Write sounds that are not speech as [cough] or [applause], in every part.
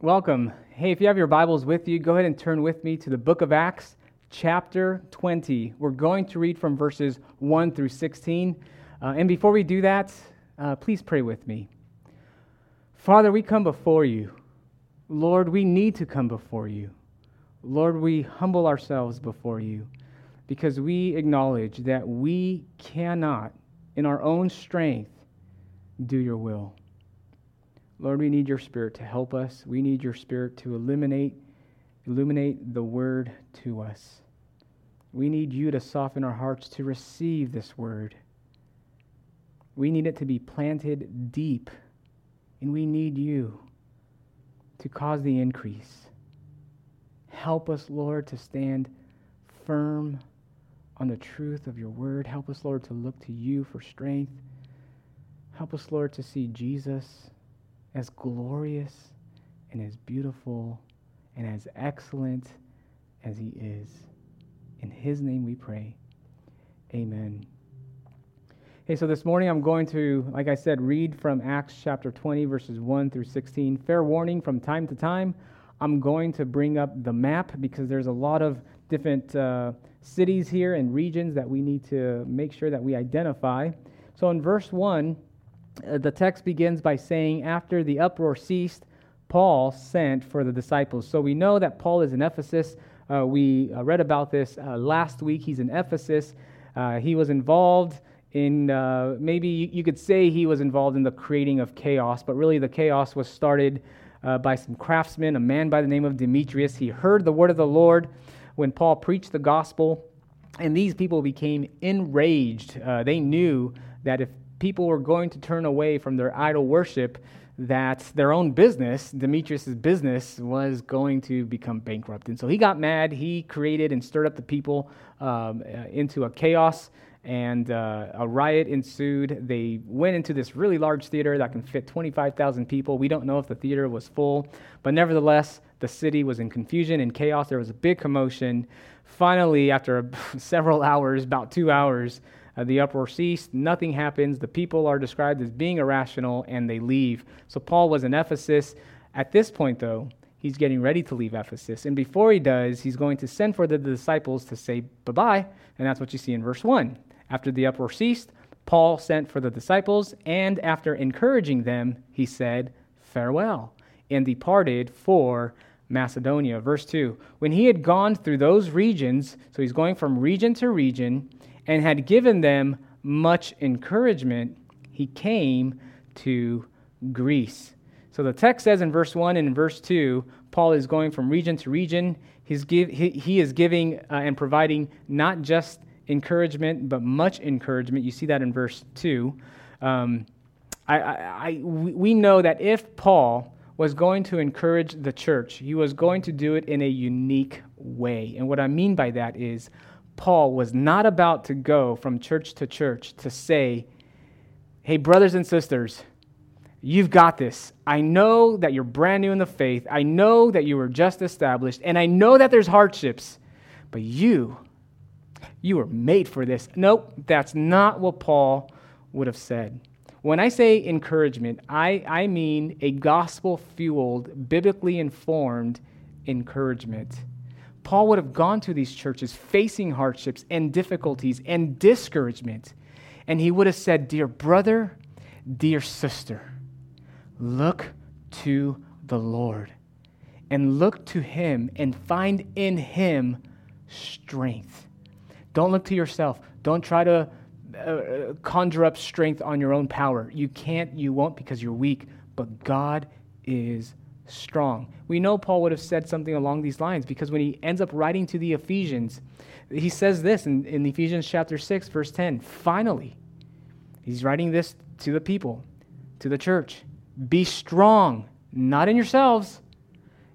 Welcome. Hey, if you have your Bibles with you, go ahead and turn with me to the book of Acts, chapter 20. We're going to read from verses 1 through 16. Uh, and before we do that, uh, please pray with me. Father, we come before you. Lord, we need to come before you. Lord, we humble ourselves before you because we acknowledge that we cannot, in our own strength, do your will. Lord, we need your spirit to help us. We need your spirit to illuminate illuminate the word to us. We need you to soften our hearts to receive this word. We need it to be planted deep, and we need you to cause the increase. Help us, Lord, to stand firm on the truth of your word. Help us, Lord, to look to you for strength. Help us, Lord, to see Jesus as glorious and as beautiful and as excellent as he is. In his name we pray. Amen. Okay, so this morning I'm going to, like I said, read from Acts chapter 20, verses 1 through 16. Fair warning from time to time, I'm going to bring up the map because there's a lot of different uh, cities here and regions that we need to make sure that we identify. So in verse 1, uh, the text begins by saying, After the uproar ceased, Paul sent for the disciples. So we know that Paul is in Ephesus. Uh, we uh, read about this uh, last week. He's in Ephesus. Uh, he was involved in, uh, maybe you could say he was involved in the creating of chaos, but really the chaos was started by some craftsmen, a man by the name of Demetrius. He heard the word of the Lord when Paul preached the gospel, and these people became enraged. they knew that if people were going to turn away from their idol worship, that their own business, Demetrius' business, was going to become bankrupt. And so he got mad. He created and stirred up the people um, uh, into a chaos, and uh, a riot ensued. They went into this really large theater that can fit 25,000 people. We don't know if the theater was full, but nevertheless, the city was in confusion and chaos. There was a big commotion. Finally, after [laughs] several hours, about two hours, uh, the uproar ceased, nothing happens. The people are described as being irrational and they leave. So Paul was in Ephesus. At this point, though, he's getting ready to leave Ephesus. And before he does, he's going to send for the disciples to say bye bye. And that's what you see in verse 1. After the uproar ceased, Paul sent for the disciples, and after encouraging them, he said, Farewell, and departed for Macedonia. Verse 2 When he had gone through those regions, so he's going from region to region, and had given them much encouragement, he came to Greece. So the text says in verse 1 and in verse 2, Paul is going from region to region. He's give, he, he is giving uh, and providing not just encouragement, but much encouragement. You see that in verse 2. Um, I, I, I, we know that if Paul was going to encourage the church, he was going to do it in a unique way. And what I mean by that is Paul was not about to go from church to church to say, Hey, brothers and sisters, you've got this. I know that you're brand new in the faith. I know that you were just established, and I know that there's hardships, but you, you were made for this. Nope, that's not what Paul would have said. When I say encouragement, I, I mean a gospel fueled, biblically informed encouragement. Paul would have gone to these churches facing hardships and difficulties and discouragement. And he would have said, Dear brother, dear sister, look to the Lord and look to him and find in him strength. Don't look to yourself. Don't try to uh, conjure up strength on your own power. You can't, you won't because you're weak, but God is strong. We know Paul would have said something along these lines because when he ends up writing to the Ephesians, he says this in, in Ephesians chapter 6, verse 10. Finally, he's writing this to the people, to the church. Be strong, not in yourselves,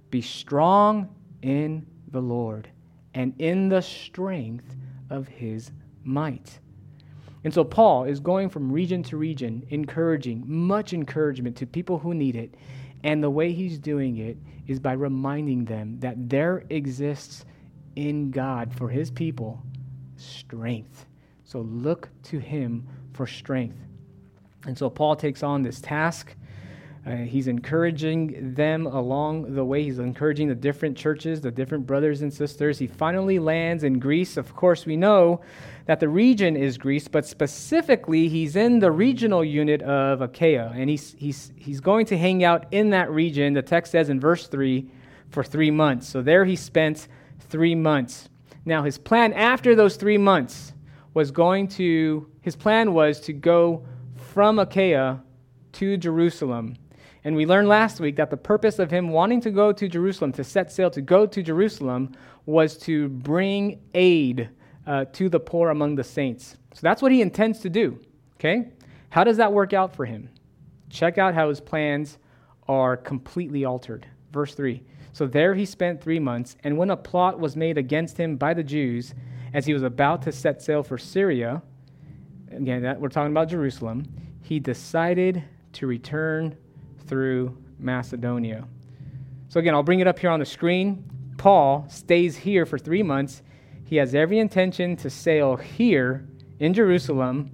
be strong in the Lord and in the strength of his might. And so Paul is going from region to region, encouraging, much encouragement to people who need it. And the way he's doing it is by reminding them that there exists in God for his people strength. So look to him for strength. And so Paul takes on this task Uh, he's encouraging them along the way. He's encouraging the different churches, the different brothers and sisters. He finally lands in Greece. Of course, we know that the region is Greece, but specifically, he's in the regional unit of Achaia, and he's, he's, he's going to hang out in that region, the text says in verse 3, for three months. So there he spent three months. Now, his plan after those three months was going to, his plan was to go from Achaia to Jerusalem. And we learned last week that the purpose of him wanting to go to Jerusalem, to set sail to go to Jerusalem, was to bring aid uh, to the poor among the saints. So that's what he intends to do. Okay? How does that work out for him? Check out how his plans are completely altered. Verse 3 So there he spent three months, and when a plot was made against him by the Jews, as he was about to set sail for Syria, again, that, we're talking about Jerusalem, he decided to return through Macedonia. So, again, I'll bring it up here on the screen. Paul stays here for three months he has every intention to sail here in Jerusalem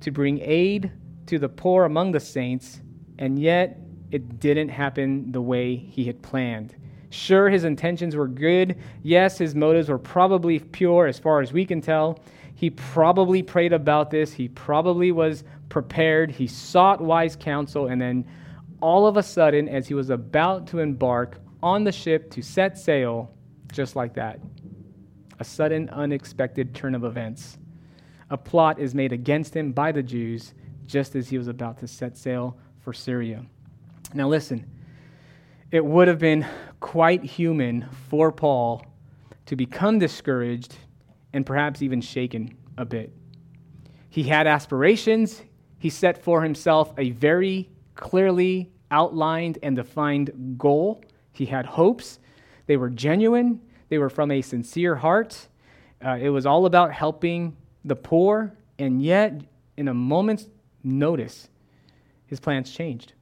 to bring aid to the poor among the saints, and yet it didn't happen the way he had planned. Sure, his intentions were good. Yes, his motives were probably pure as far as we can tell. He probably prayed about this. He probably was prepared. He sought wise counsel. And then all of a sudden, as he was about to embark on the ship to set sail, just like that, a sudden, unexpected turn of events. A plot is made against him by the Jews just as he was about to set sail for Syria. Now, listen, it would have been quite human for Paul to become discouraged and perhaps even shaken a bit. He had aspirations, he set for himself a very clearly outlined and defined goal. He had hopes, they were genuine, they were from a sincere heart. Uh, it was all about helping the poor, and yet, in a moment's notice, his plans changed.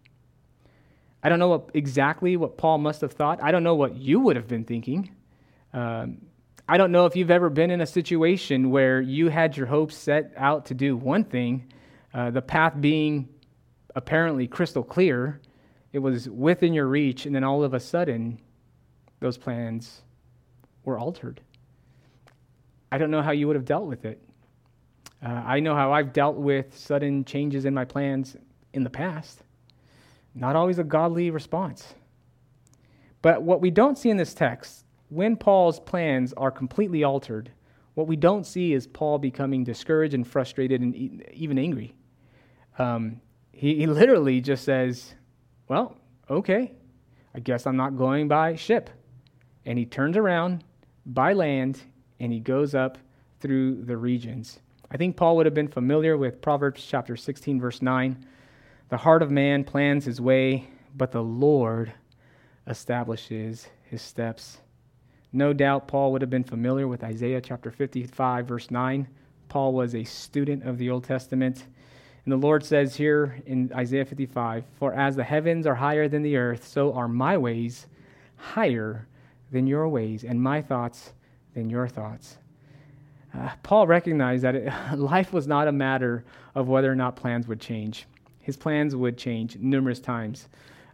I don't know what, exactly what Paul must have thought. I don't know what you would have been thinking. Um, I don't know if you've ever been in a situation where you had your hopes set out to do one thing, uh, the path being apparently crystal clear, it was within your reach, and then all of a sudden, those plans were altered. I don't know how you would have dealt with it. Uh, I know how I've dealt with sudden changes in my plans in the past. Not always a godly response. But what we don't see in this text, when Paul's plans are completely altered, what we don't see is Paul becoming discouraged and frustrated and even angry. Um, he, he literally just says, Well, okay, I guess I'm not going by ship. And he turns around by land and he goes up through the regions. I think Paul would have been familiar with Proverbs chapter 16, verse 9. The heart of man plans his way, but the Lord establishes his steps. No doubt Paul would have been familiar with Isaiah chapter 55, verse 9. Paul was a student of the Old Testament. And the Lord says here in Isaiah 55 For as the heavens are higher than the earth, so are my ways higher than your ways, and my thoughts than your thoughts. Uh, Paul recognized that it, [laughs] life was not a matter of whether or not plans would change. His plans would change numerous times.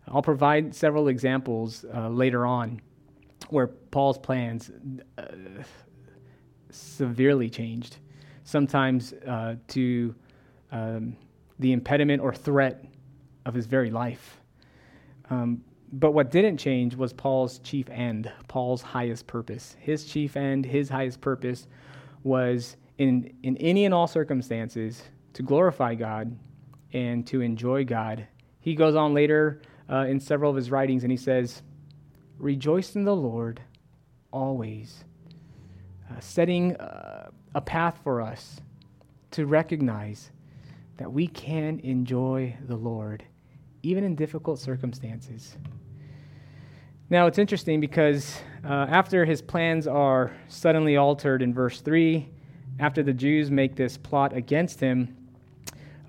I'll provide several examples uh, later on where Paul's plans uh, severely changed, sometimes uh, to um, the impediment or threat of his very life. Um, but what didn't change was Paul's chief end, Paul's highest purpose. His chief end, his highest purpose was in, in any and all circumstances to glorify God and to enjoy God. He goes on later uh, in several of his writings and he says, Rejoice in the Lord always, uh, setting uh, a path for us to recognize that we can enjoy the Lord even in difficult circumstances. Now, it's interesting because uh, after his plans are suddenly altered in verse 3, after the Jews make this plot against him,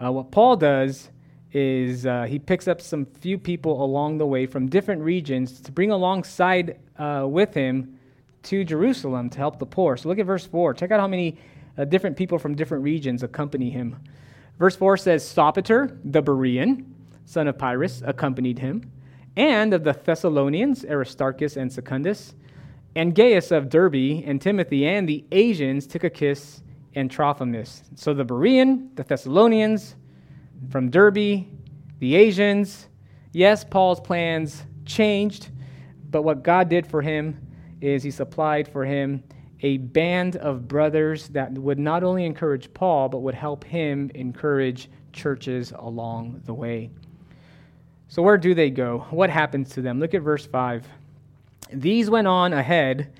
uh, what Paul does is uh, he picks up some few people along the way from different regions to bring alongside uh, with him to Jerusalem to help the poor. So look at verse 4. Check out how many uh, different people from different regions accompany him. Verse 4 says Sopater, the Berean, son of Pyrrhus, accompanied him, and of the Thessalonians, Aristarchus and Secundus, and Gaius of Derbe, and Timothy, and the Asians, Tychicus and Trophimus. So the Berean, the Thessalonians, from Derbe, the Asians. Yes, Paul's plans changed, but what God did for him is he supplied for him a band of brothers that would not only encourage Paul, but would help him encourage churches along the way. So, where do they go? What happens to them? Look at verse 5. These went on ahead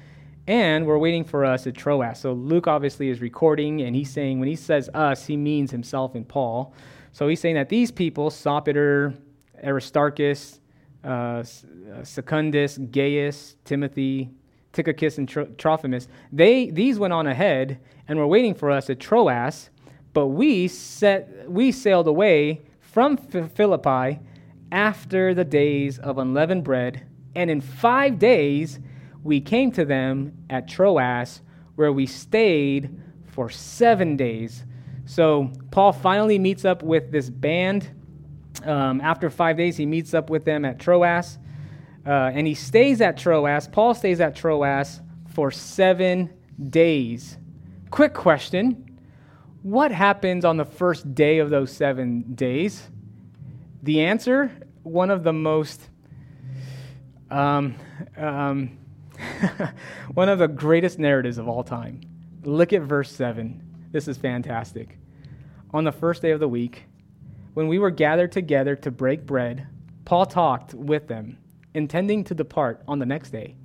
and were waiting for us at Troas. So, Luke obviously is recording, and he's saying, when he says us, he means himself and Paul. So, he's saying that these people, Sopater, Aristarchus, uh, Secundus, Gaius, Timothy, Tychicus, and Trophimus, they, these went on ahead and were waiting for us at Troas, but we, set, we sailed away from Philippi after the days of unleavened bread, and in five days we came to them at Troas, where we stayed for seven days. So Paul finally meets up with this band. Um, after five days, he meets up with them at Troas, uh, and he stays at Troas. Paul stays at Troas for seven days. Quick question What happens on the first day of those seven days? The answer one of the most, um, um, [laughs] one of the greatest narratives of all time. Look at verse 7. This is fantastic. On the first day of the week, when we were gathered together to break bread, Paul talked with them, intending to depart on the next day.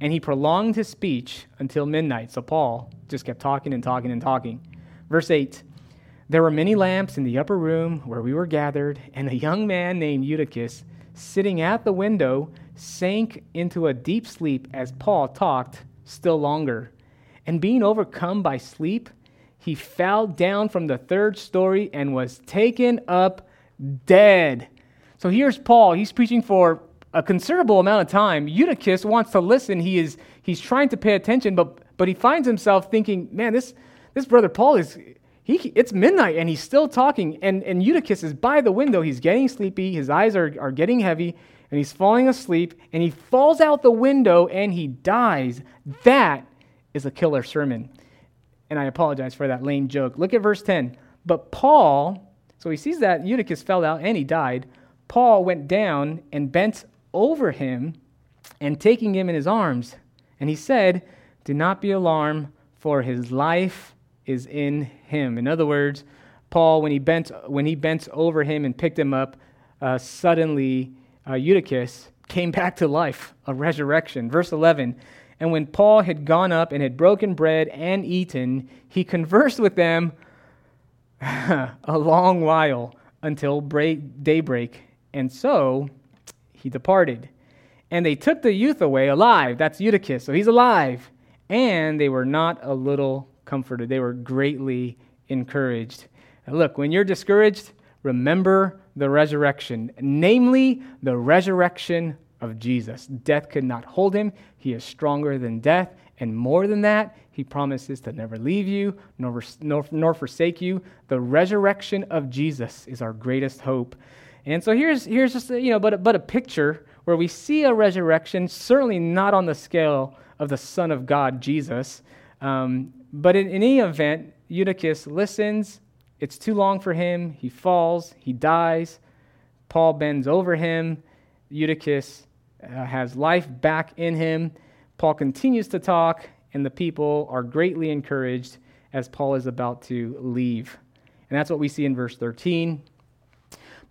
And he prolonged his speech until midnight. So Paul just kept talking and talking and talking. Verse 8 there were many lamps in the upper room where we were gathered, and a young man named Eutychus, sitting at the window, sank into a deep sleep as Paul talked still longer. And being overcome by sleep, he fell down from the third story and was taken up dead. So here's Paul. He's preaching for a considerable amount of time. Eutychus wants to listen. He is he's trying to pay attention, but but he finds himself thinking, man, this this brother Paul is he, it's midnight and he's still talking. And, and Eutychus is by the window. He's getting sleepy. His eyes are, are getting heavy and he's falling asleep. And he falls out the window and he dies. That is a killer sermon. And I apologize for that lame joke. Look at verse 10. But Paul, so he sees that Eutychus fell out and he died. Paul went down and bent over him and taking him in his arms. And he said, Do not be alarmed, for his life is in him. In other words, Paul, when he bent, when he bent over him and picked him up, uh, suddenly uh, Eutychus came [laughs] back to life, a resurrection. Verse 11 And when Paul had gone up and had broken bread and eaten, he conversed with them [laughs] a long while until break, daybreak. And so he departed. And they took the youth away alive. That's Eutychus. So he's alive. And they were not a little comforted. They were greatly encouraged. And look, when you're discouraged, remember the resurrection, namely the resurrection of Jesus. Death could not hold him. He is stronger than death. And more than that, he promises to never leave you nor, nor, nor forsake you. The resurrection of Jesus is our greatest hope. And so here's, here's just, a, you know, but, a, but a picture where we see a resurrection, certainly not on the scale of the Son of God, Jesus, um, but in, in any event, Eutychus listens. It's too long for him. He falls. He dies. Paul bends over him. Eutychus uh, has life back in him. Paul continues to talk, and the people are greatly encouraged as Paul is about to leave. And that's what we see in verse 13.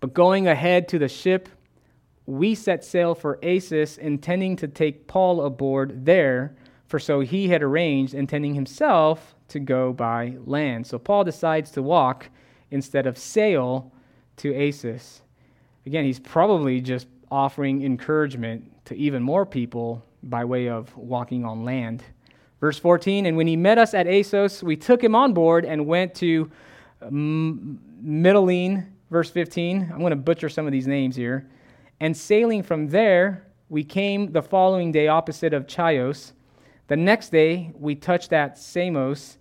But going ahead to the ship, we set sail for Assos, intending to take Paul aboard there for so he had arranged, intending himself to go by land. So Paul decides to walk instead of sail to Assos. Again, he's probably just offering encouragement to even more people by way of walking on land. Verse 14, and when he met us at Assos, we took him on board and went to Mytilene, verse 15. I'm going to butcher some of these names here. And sailing from there, we came the following day opposite of Chios the next day, we touched at Samos,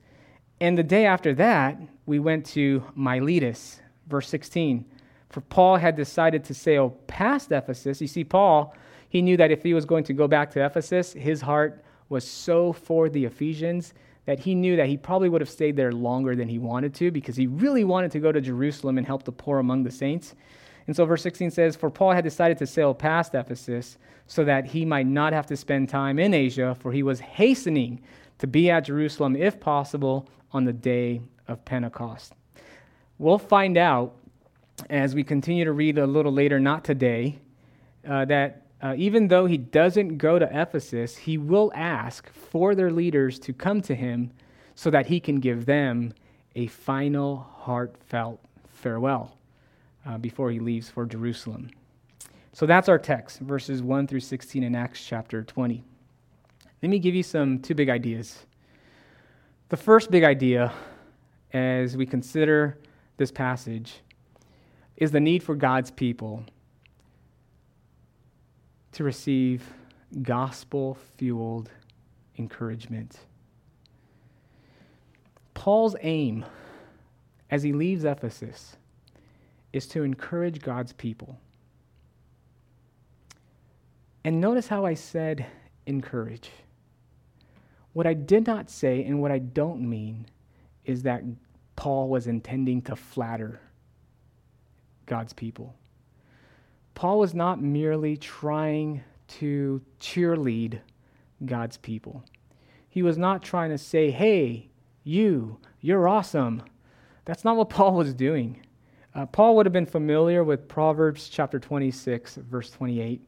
and the day after that, we went to Miletus. Verse 16. For Paul had decided to sail past Ephesus. You see, Paul, he knew that if he was going to go back to Ephesus, his heart was so for the Ephesians that he knew that he probably would have stayed there longer than he wanted to because he really wanted to go to Jerusalem and help the poor among the saints. And so verse 16 says, For Paul had decided to sail past Ephesus so that he might not have to spend time in Asia, for he was hastening to be at Jerusalem, if possible, on the day of Pentecost. We'll find out as we continue to read a little later, not today, uh, that uh, even though he doesn't go to Ephesus, he will ask for their leaders to come to him so that he can give them a final heartfelt farewell uh, before he leaves for Jerusalem. So that's our text, verses 1 through 16 in Acts chapter 20. Let me give you some two big ideas. The first big idea, as we consider this passage, is the need for God's people to receive gospel fueled encouragement. Paul's aim as he leaves Ephesus is to encourage God's people. And notice how I said encourage. What I did not say and what I don't mean is that Paul was intending to flatter God's people. Paul was not merely trying to cheerlead God's people. He was not trying to say, hey, you, you're awesome. That's not what Paul was doing. Uh, Paul would have been familiar with Proverbs chapter 26, verse 28,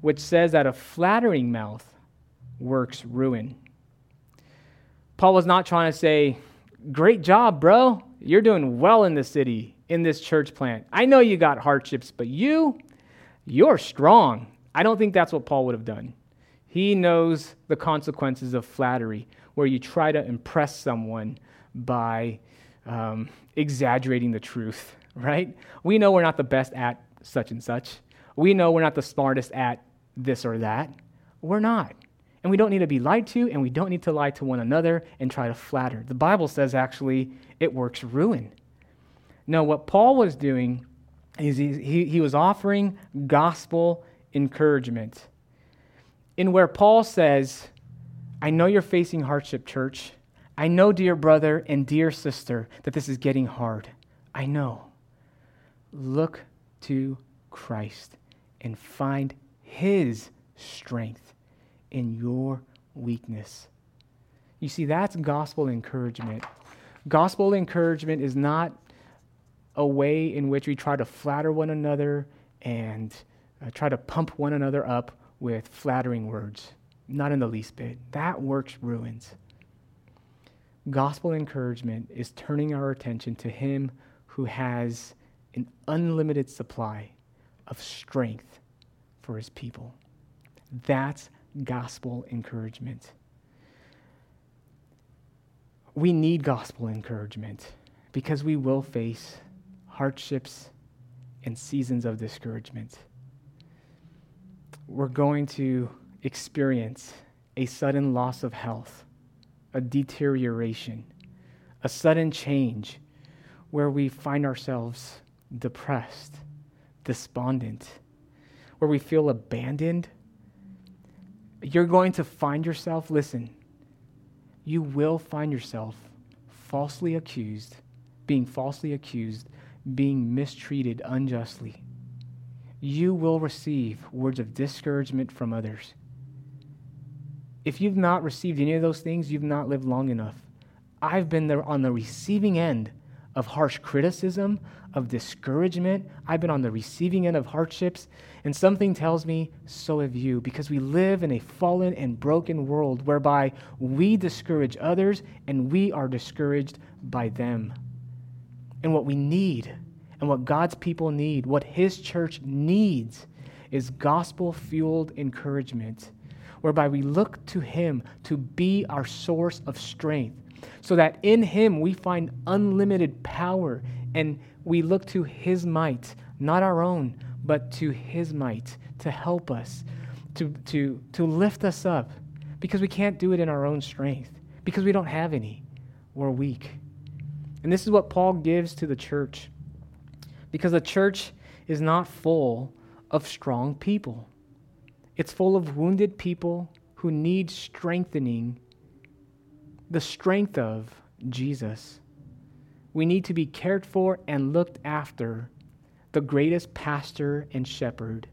which says that a flattering mouth works ruin. Paul was not trying to say, Great job, bro. You're doing well in the city in this church plant. I know you got hardships, but you, you're strong. I don't think that's what Paul would have done. He knows the consequences of flattery, where you try to impress someone by um, exaggerating the truth, [laughs] right? We know we're not the best at such and such. We know we're not the smartest at this or that. We're not. And we don't need to be lied to, and we don't need to lie to one another and try to flatter. The Bible says actually it works ruin. No, what Paul was doing he, he, he was offering gospel encouragement. In where Paul says, I know you're facing hardship, church. I know, dear brother and dear sister, that this is getting hard. I know. Look to Christ and find his strength in your weakness. You see, that's gospel encouragement. Gospel encouragement is not a way in which we try to flatter one another and uh, try to pump one another up with flattering words. Not in the least bit. That works ruins. Gospel encouragement is turning our attention to Him who has an unlimited supply of strength for His people. That's gospel encouragement. We need gospel encouragement because we will face hardships, and seasons of discouragement. We're going to experience a sudden loss of health, a deterioration, a sudden change where we find ourselves depressed, despondent, where we feel abandoned. You're going to find yourself, listen, you will find yourself falsely accused, being falsely accused being mistreated unjustly, you will receive words of discouragement from others. If you've not received any of those things, you've not lived long enough. I've been there on the receiving end of harsh criticism, of discouragement. I've been on the receiving end of hardships. And something tells me so have you, because we live in a fallen and broken world whereby we discourage others and we are discouraged by them. And what we need, and what God's people need, what His church needs, is gospel fueled encouragement, whereby we look to Him to be our source of strength, so that in Him we find unlimited power and we look to His might, not our own, but to His might to help us, to, to, to lift us up, because we can't do it in our own strength, because we don't have any. We're weak. And this is what Paul gives to the church. Because the church is not full of strong people, it's full of wounded people who need strengthening, the strength of Jesus. We need to be cared for and looked after the greatest pastor and shepherd,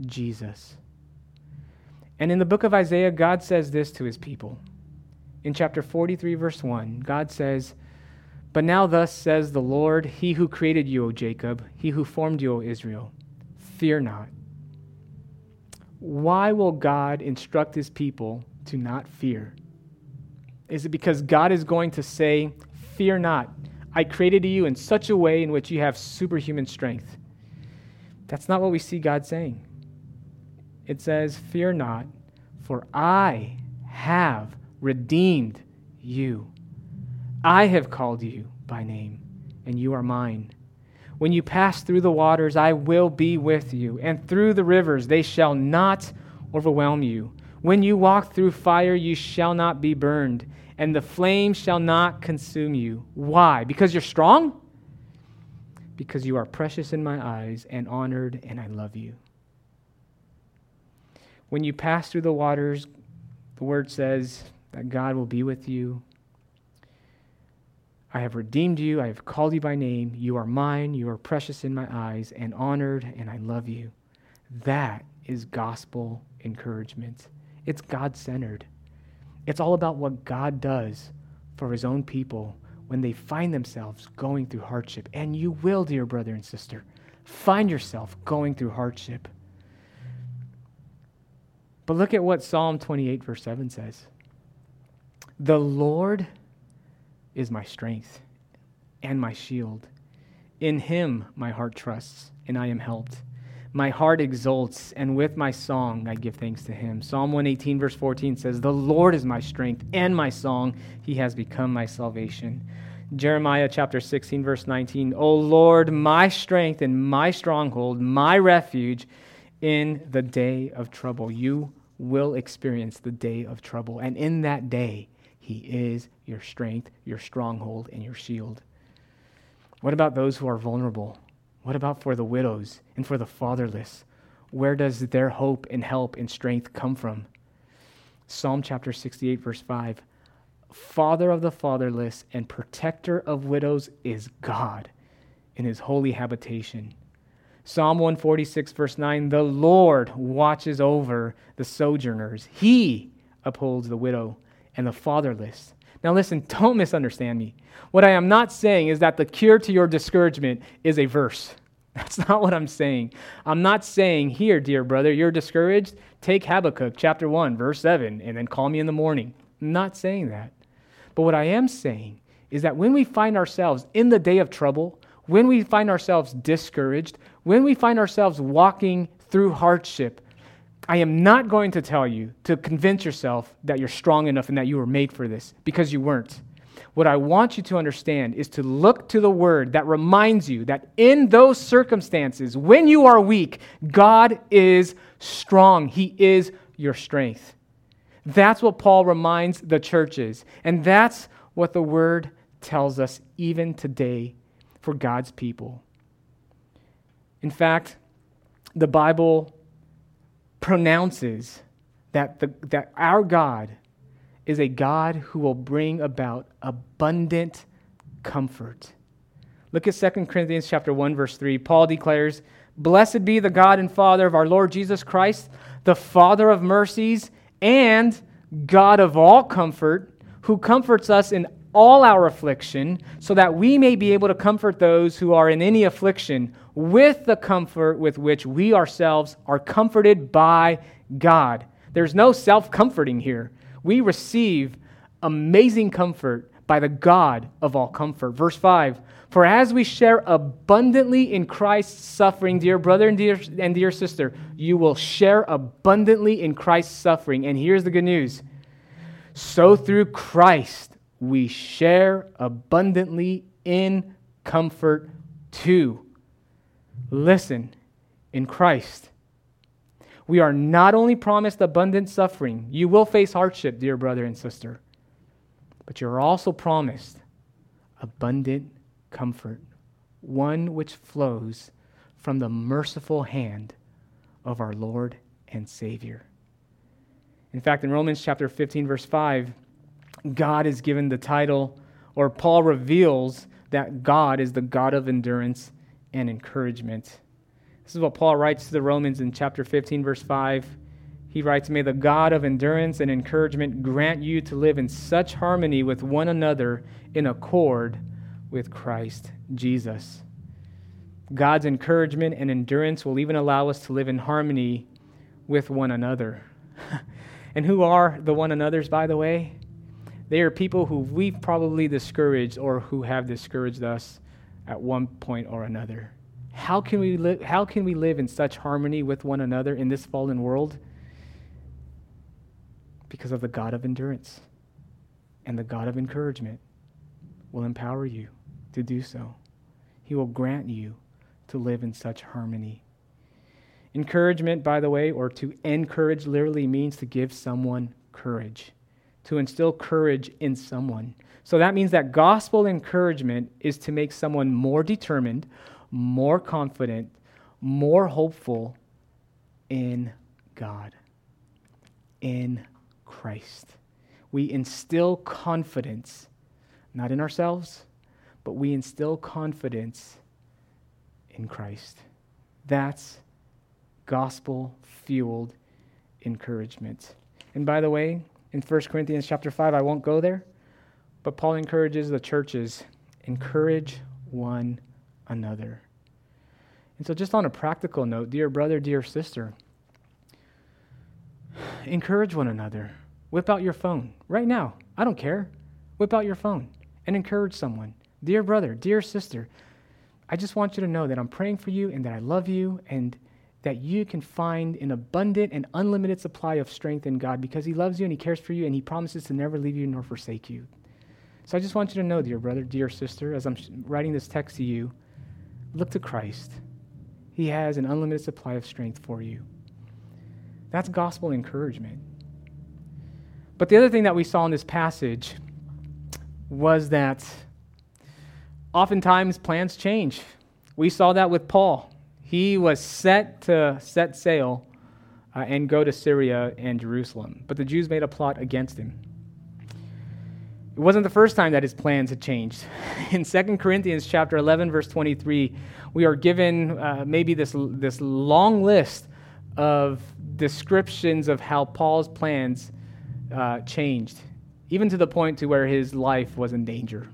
Jesus. And in the book of Isaiah, God says this to his people. In chapter 43, verse 1, God says, But now thus says the Lord, He who created you, O Jacob, He who formed you, O Israel, fear not. Why will God instruct his people to not fear? Is it because God is going to say, Fear not? I created you in such a way in which you have superhuman strength. That's not what we see God saying. It says, Fear not, for I have redeemed you. I have called you by name, and you are mine. When you pass through the waters, I will be with you, and through the rivers, they shall not overwhelm you. When you walk through fire, you shall not be burned and the flame shall not consume you. Why? Because you're strong? Because you are precious in my eyes and honored, and I love you. When you pass through the waters, the word says that God will be with you. I have redeemed you. I have called you by name. You are mine. You are precious in my eyes and honored, and I love you. That is gospel encouragement. It's God centered. It's all about what God does for his own people when they find themselves going through hardship. And you will, dear brother and sister, find yourself going through hardship. But look at what Psalm 28, verse 7 says The Lord is my strength and my shield. In him my heart trusts, and I am helped. My heart exults, and with my song I give thanks to him. Psalm 118, verse 14 says, The Lord is my strength and my song. He has become my salvation. Jeremiah chapter 16, verse 19, O Lord, my strength and my stronghold, my refuge in the day of trouble. You will experience the day of trouble. And in that day, he is your strength, your stronghold, and your shield. What about those who are vulnerable? What about for the widows and for the fatherless? Where does their hope and help and strength come from? Psalm chapter 68, verse 5 Father of the fatherless and protector of widows is God in his holy habitation. Psalm 146, verse 9 The Lord watches over the sojourners, he upholds the widow and the fatherless. Now, listen, [laughs] don't misunderstand me. What I am not saying is that the cure to your discouragement is a verse. [laughs] That's not what I'm saying. I'm not saying, here, dear brother, you're discouraged. Take Habakkuk chapter 1, verse 7, and then call me in the morning. I'm not saying that. But what I am saying is that when we find ourselves in the day of trouble, when we find ourselves discouraged, when we find ourselves walking through hardship, I am not going to tell you to convince yourself that you're strong enough and that you were made for this because you weren't. What I want you to understand is to look to the word that reminds you that in those circumstances, when you are weak, God is strong. He is your strength. That's what Paul reminds the churches. And that's what the word tells us even today for God's people. In fact, the Bible pronounces that, the, that our God is a God who will bring about abundant comfort. Look at 2 Corinthians chapter 1 verse 3. Paul declares, "Blessed be the God and Father of our Lord Jesus Christ, the Father of mercies and God of all comfort, who comforts us in all our affliction, so that we may be able to comfort those who are in any affliction with the comfort with which we ourselves are comforted by God." There's no self-comforting here we receive amazing comfort by the God of all comfort. Verse 5 For as we share abundantly in Christ's suffering, dear brother and dear, and dear sister, you will share abundantly in Christ's suffering. And here's the good news so through Christ, we share abundantly in comfort too. Listen, in Christ, we are not only promised abundant suffering, you will face hardship, dear brother and sister, but you're also promised abundant comfort. one which flows from the merciful hand of our Lord and Savior. In fact, in Romans chapter 15, verse 5, God is given the title, or Paul reveals that God is the God of endurance and encouragement. This is what Paul writes to the Romans in chapter 15, verse 5. He writes, May the God of endurance and encouragement grant you to live in such harmony with one another in accord with Christ Jesus. God's encouragement and endurance will even allow us to live in harmony with one another. [laughs] and who are the one another's, by the way? They are people who we've probably discouraged or who have discouraged us at one point or another. How can we, li- how can we live in such harmony with one another in this fallen world? Because of the God of endurance and the God of encouragement will empower you to do so. He will grant you to live in such harmony. Encouragement, by the way, or to encourage literally means to give someone courage, to instill courage in someone. So that means that gospel encouragement is to make someone more determined, more confident, more hopeful in God, in Christ. We instill confidence, not in ourselves, but we instill confidence in Christ. That's gospel fueled encouragement. And by the way, in 1 Corinthians chapter 5, I won't go there, but Paul encourages the churches encourage one another. And so, just on a practical note, dear brother, dear sister, encourage one another. Whip out your phone right now. I don't care. Whip out your phone and encourage someone. Dear brother, dear sister, I just want you to know that I'm praying for you and that I love you and that you can find an abundant and unlimited supply of strength in God because He loves you and He cares for you and He promises to never leave you nor forsake you. So I just want you to know, dear brother, dear sister, as I'm writing this text to you, look to Christ. He has an unlimited supply of strength for you. That's gospel encouragement. But the other thing that we saw in this passage was that oftentimes plans change. We saw that with Paul. He was set to set sail uh, and go to Syria and Jerusalem, but the Jews made a plot against him. It wasn't the first time that his plans had changed. [laughs] In 2 Corinthians chapter 11 verse 23, we are given uh, maybe this, this long list of descriptions of how Paul's plans uh, changed, even to the point to where his life was in danger.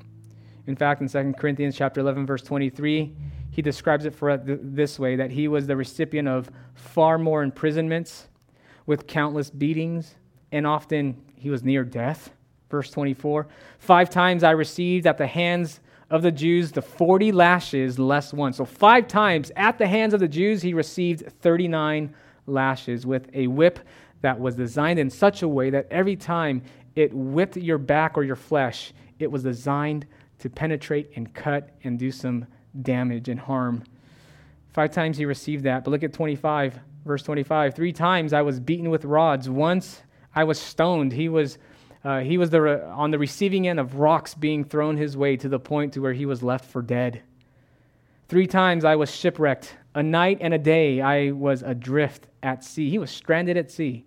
In fact, in 2 Corinthians chapter 11 verse 23, he describes it for this way that he was the recipient of far more imprisonments with countless beatings and often he was near death. Verse 24, 5 times I received at the hands of the Jews the 40 lashes less one. So 5 times at the hands of the Jews he received 39 lashes with a whip that was designed in such a way that every time it whipped your back or your flesh, it was designed to penetrate and cut and do some damage and harm. Five times he received that. But look at 25, verse 25. Three times I was beaten with rods. Once I was stoned. He was, uh, he was the re- on the receiving end of rocks being thrown his way to the point to where he was left for dead. Three times I was shipwrecked. A night and a day I was adrift at sea. He was stranded at sea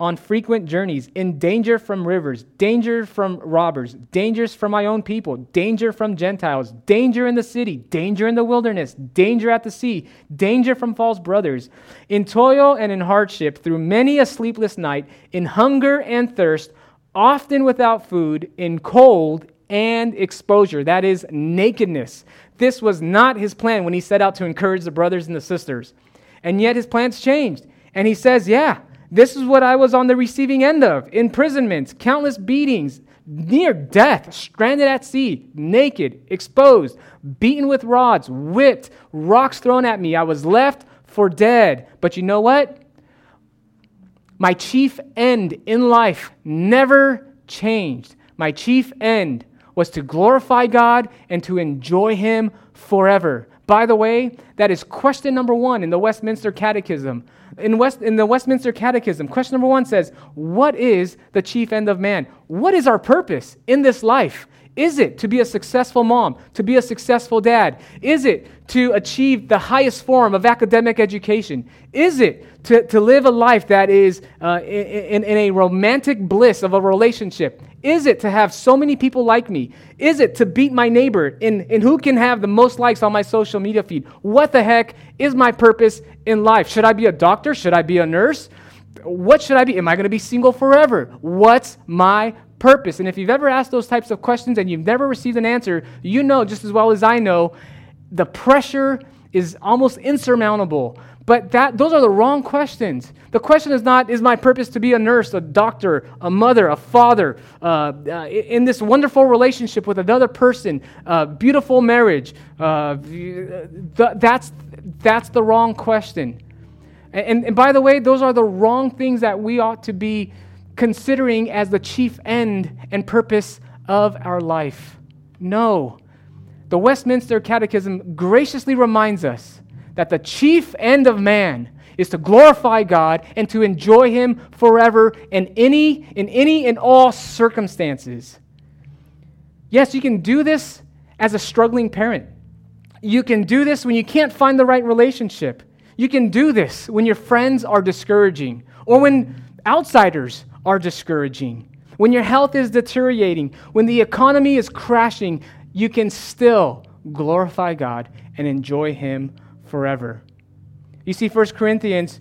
on frequent journeys, in danger from rivers, danger from robbers, dangers from my own people, danger from Gentiles, danger in the city, danger in the wilderness, danger at the sea, danger from false brothers, in toil and in hardship, through many a sleepless night, in hunger and thirst, often without food, in cold and exposure, that is, nakedness. This was not his plan when he set out to encourage the brothers and the sisters. And yet his plans changed. And he says, Yeah, this is what I was on the receiving end of imprisonment, countless beatings, near death, stranded at sea, naked, exposed, beaten with rods, whipped, rocks thrown at me. I was left for dead. But you know what? My chief end in life never changed. My chief end was to glorify God and to enjoy Him forever. By the way, that is question number one in the Westminster Catechism. In, West, in the Westminster Catechism, question number one says, What is the chief end of man? What is our purpose in this life? Is it to be a successful mom, to be a successful dad? Is it to achieve the highest form of academic education? Is it to, to live a life that is uh, in, in a romantic bliss of a relationship? Is it to have so many people like me? Is it to beat my neighbor in, in who can have the most likes on my social media feed? What the heck is my purpose in life? Should I be a doctor? Should I be a nurse? What should I be? Am I going to be single forever? What's my purpose? And if you've ever asked those types of questions and you've never received an answer, you know just as well as I know the pressure is almost insurmountable. But that, those are the wrong questions. The question is not, is my purpose to be a nurse, a doctor, a mother, a father, uh, uh, in this wonderful relationship with another person, uh, beautiful marriage? Uh, th- that's, that's the wrong question. And, and by the way, those are the wrong things that we ought to be considering as the chief end and purpose of our life. No. The Westminster Catechism graciously reminds us that the chief end of man is to glorify God and to enjoy him forever in any in any and all circumstances. Yes, you can do this as a struggling parent. You can do this when you can't find the right relationship. You can do this when your friends are discouraging or when outsiders are discouraging. When your health is deteriorating, when the economy is crashing, you can still glorify God and enjoy Him forever. You see, 1 Corinthians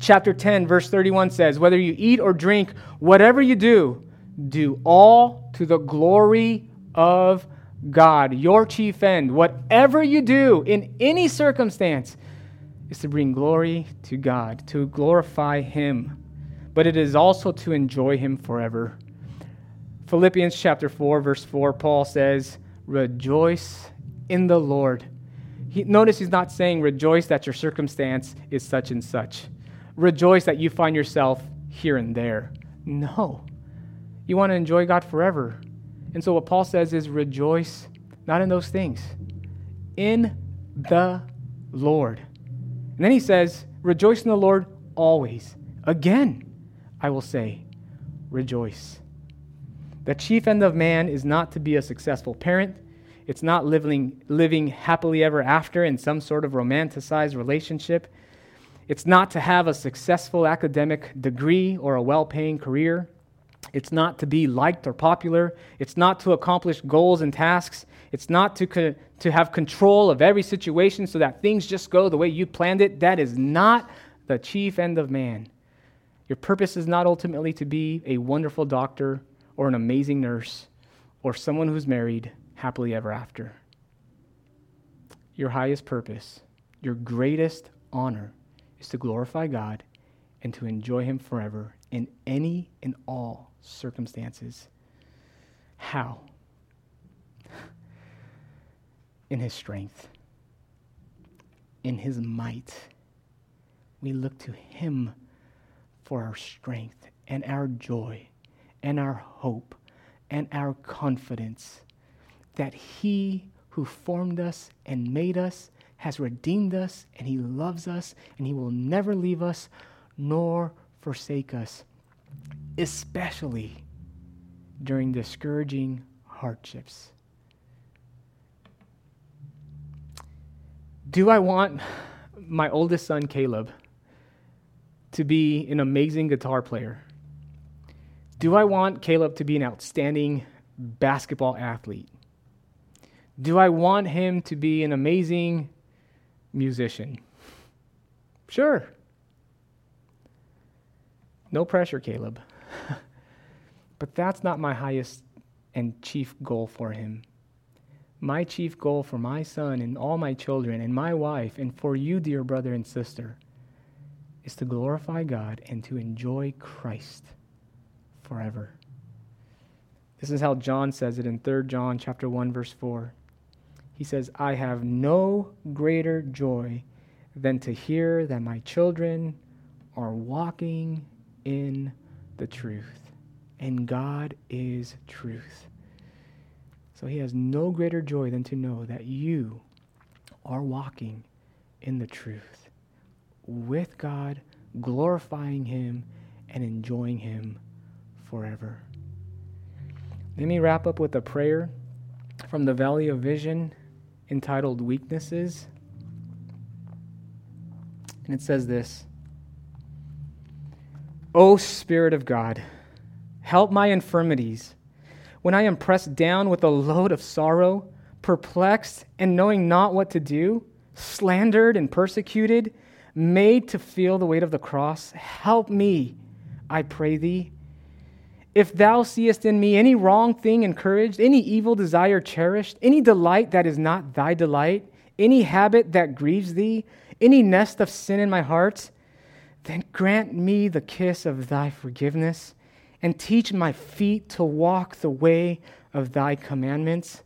chapter 10, verse 31 says, Whether you eat or drink, whatever you do, do all to the glory of God, your chief end. Whatever you do in any circumstance, is to bring glory to God, to glorify Him, but it is also to enjoy Him forever. Philippians chapter 4, verse 4, Paul says, Rejoice in the Lord. He, notice he's not saying rejoice that your circumstance is such and such. Rejoice that you find yourself here and there. No. You want to enjoy God forever. And so what Paul says is rejoice not in those things, in the Lord. And then he says, Rejoice in the Lord always. Again, I will say, Rejoice. The chief end of man is not to be a successful parent. It's not living, living happily ever after in some sort of romanticized relationship. It's not to have a successful academic degree or a well paying career. It's not to be liked or popular. It's not to accomplish goals and tasks. It's not to, co- to have control of every situation so that things just go the way you planned it. That is not the chief end of man. Your purpose is not ultimately to be a wonderful doctor or an amazing nurse or someone who's married happily ever after. Your highest purpose, your greatest honor, is to glorify God and to enjoy Him forever in any and all circumstances. How? In his strength, in his might. We look to him for our strength and our joy and our hope and our confidence that he who formed us and made us has redeemed us and he loves us and he will never leave us nor forsake us especially during discouraging hardships. Do I want my oldest son, Caleb, to be an amazing guitar player? Do I want Caleb to be an outstanding basketball athlete? Do I want him to be an amazing musician? Sure. No pressure, Caleb. [laughs] but that's not my highest and chief goal for him. My chief goal for my son and all my children and my wife and for you, dear brother and sister, is to glorify God and to enjoy Christ forever. This is how John says it in 3 John chapter 1 verse 4. He says, "I have no greater joy than to hear that my children are walking in the truth. And God is truth. So he has no greater joy than to know that you are walking in the truth with God, glorifying him and enjoying him forever. Let me wrap up with a prayer from the Valley of Vision entitled Weaknesses. And it says this O Spirit of God, help my infirmities. When I am pressed down with a load of sorrow, perplexed and knowing not what to do, slandered and persecuted, made to feel the weight of the cross, help me, I pray thee. If thou seest in me any wrong thing encouraged, any evil desire cherished, any delight that is not thy delight, any habit that grieves thee, any nest of sin in my heart, then grant me the kiss of thy forgiveness and teach my feet to walk the way of thy commandments.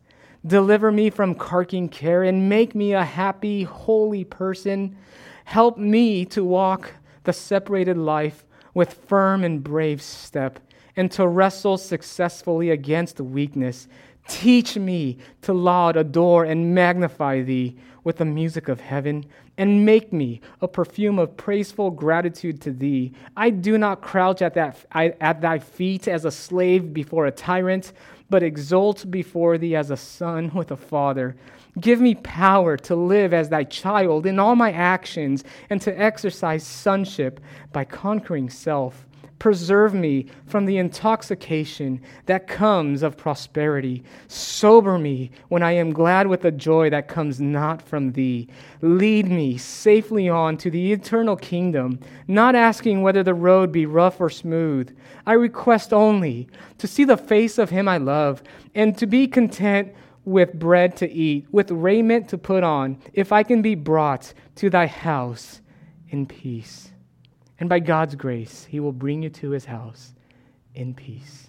Deliver me from carking care and make me a happy, holy person. Help me to walk the separated life with firm and brave step and to wrestle successfully against weakness. Teach me to laud, adore, and magnify thee with the music of heaven, and make me a perfume of praiseful gratitude to thee. I do not crouch at, that, at thy feet as a slave before a tyrant, but exult before thee as a son with a father. Give me power to live as thy child in all my actions and to exercise sonship by conquering self. Preserve me from the intoxication that comes of prosperity. Sober me when I am glad with the joy that comes not from thee. Lead me safely on to the eternal kingdom, not asking whether the road be rough or smooth. I request only to see the face of him I love and to be content with bread to eat, with raiment to put on, if I can be brought to thy house in peace. And by God's grace, he will bring you to his house in peace.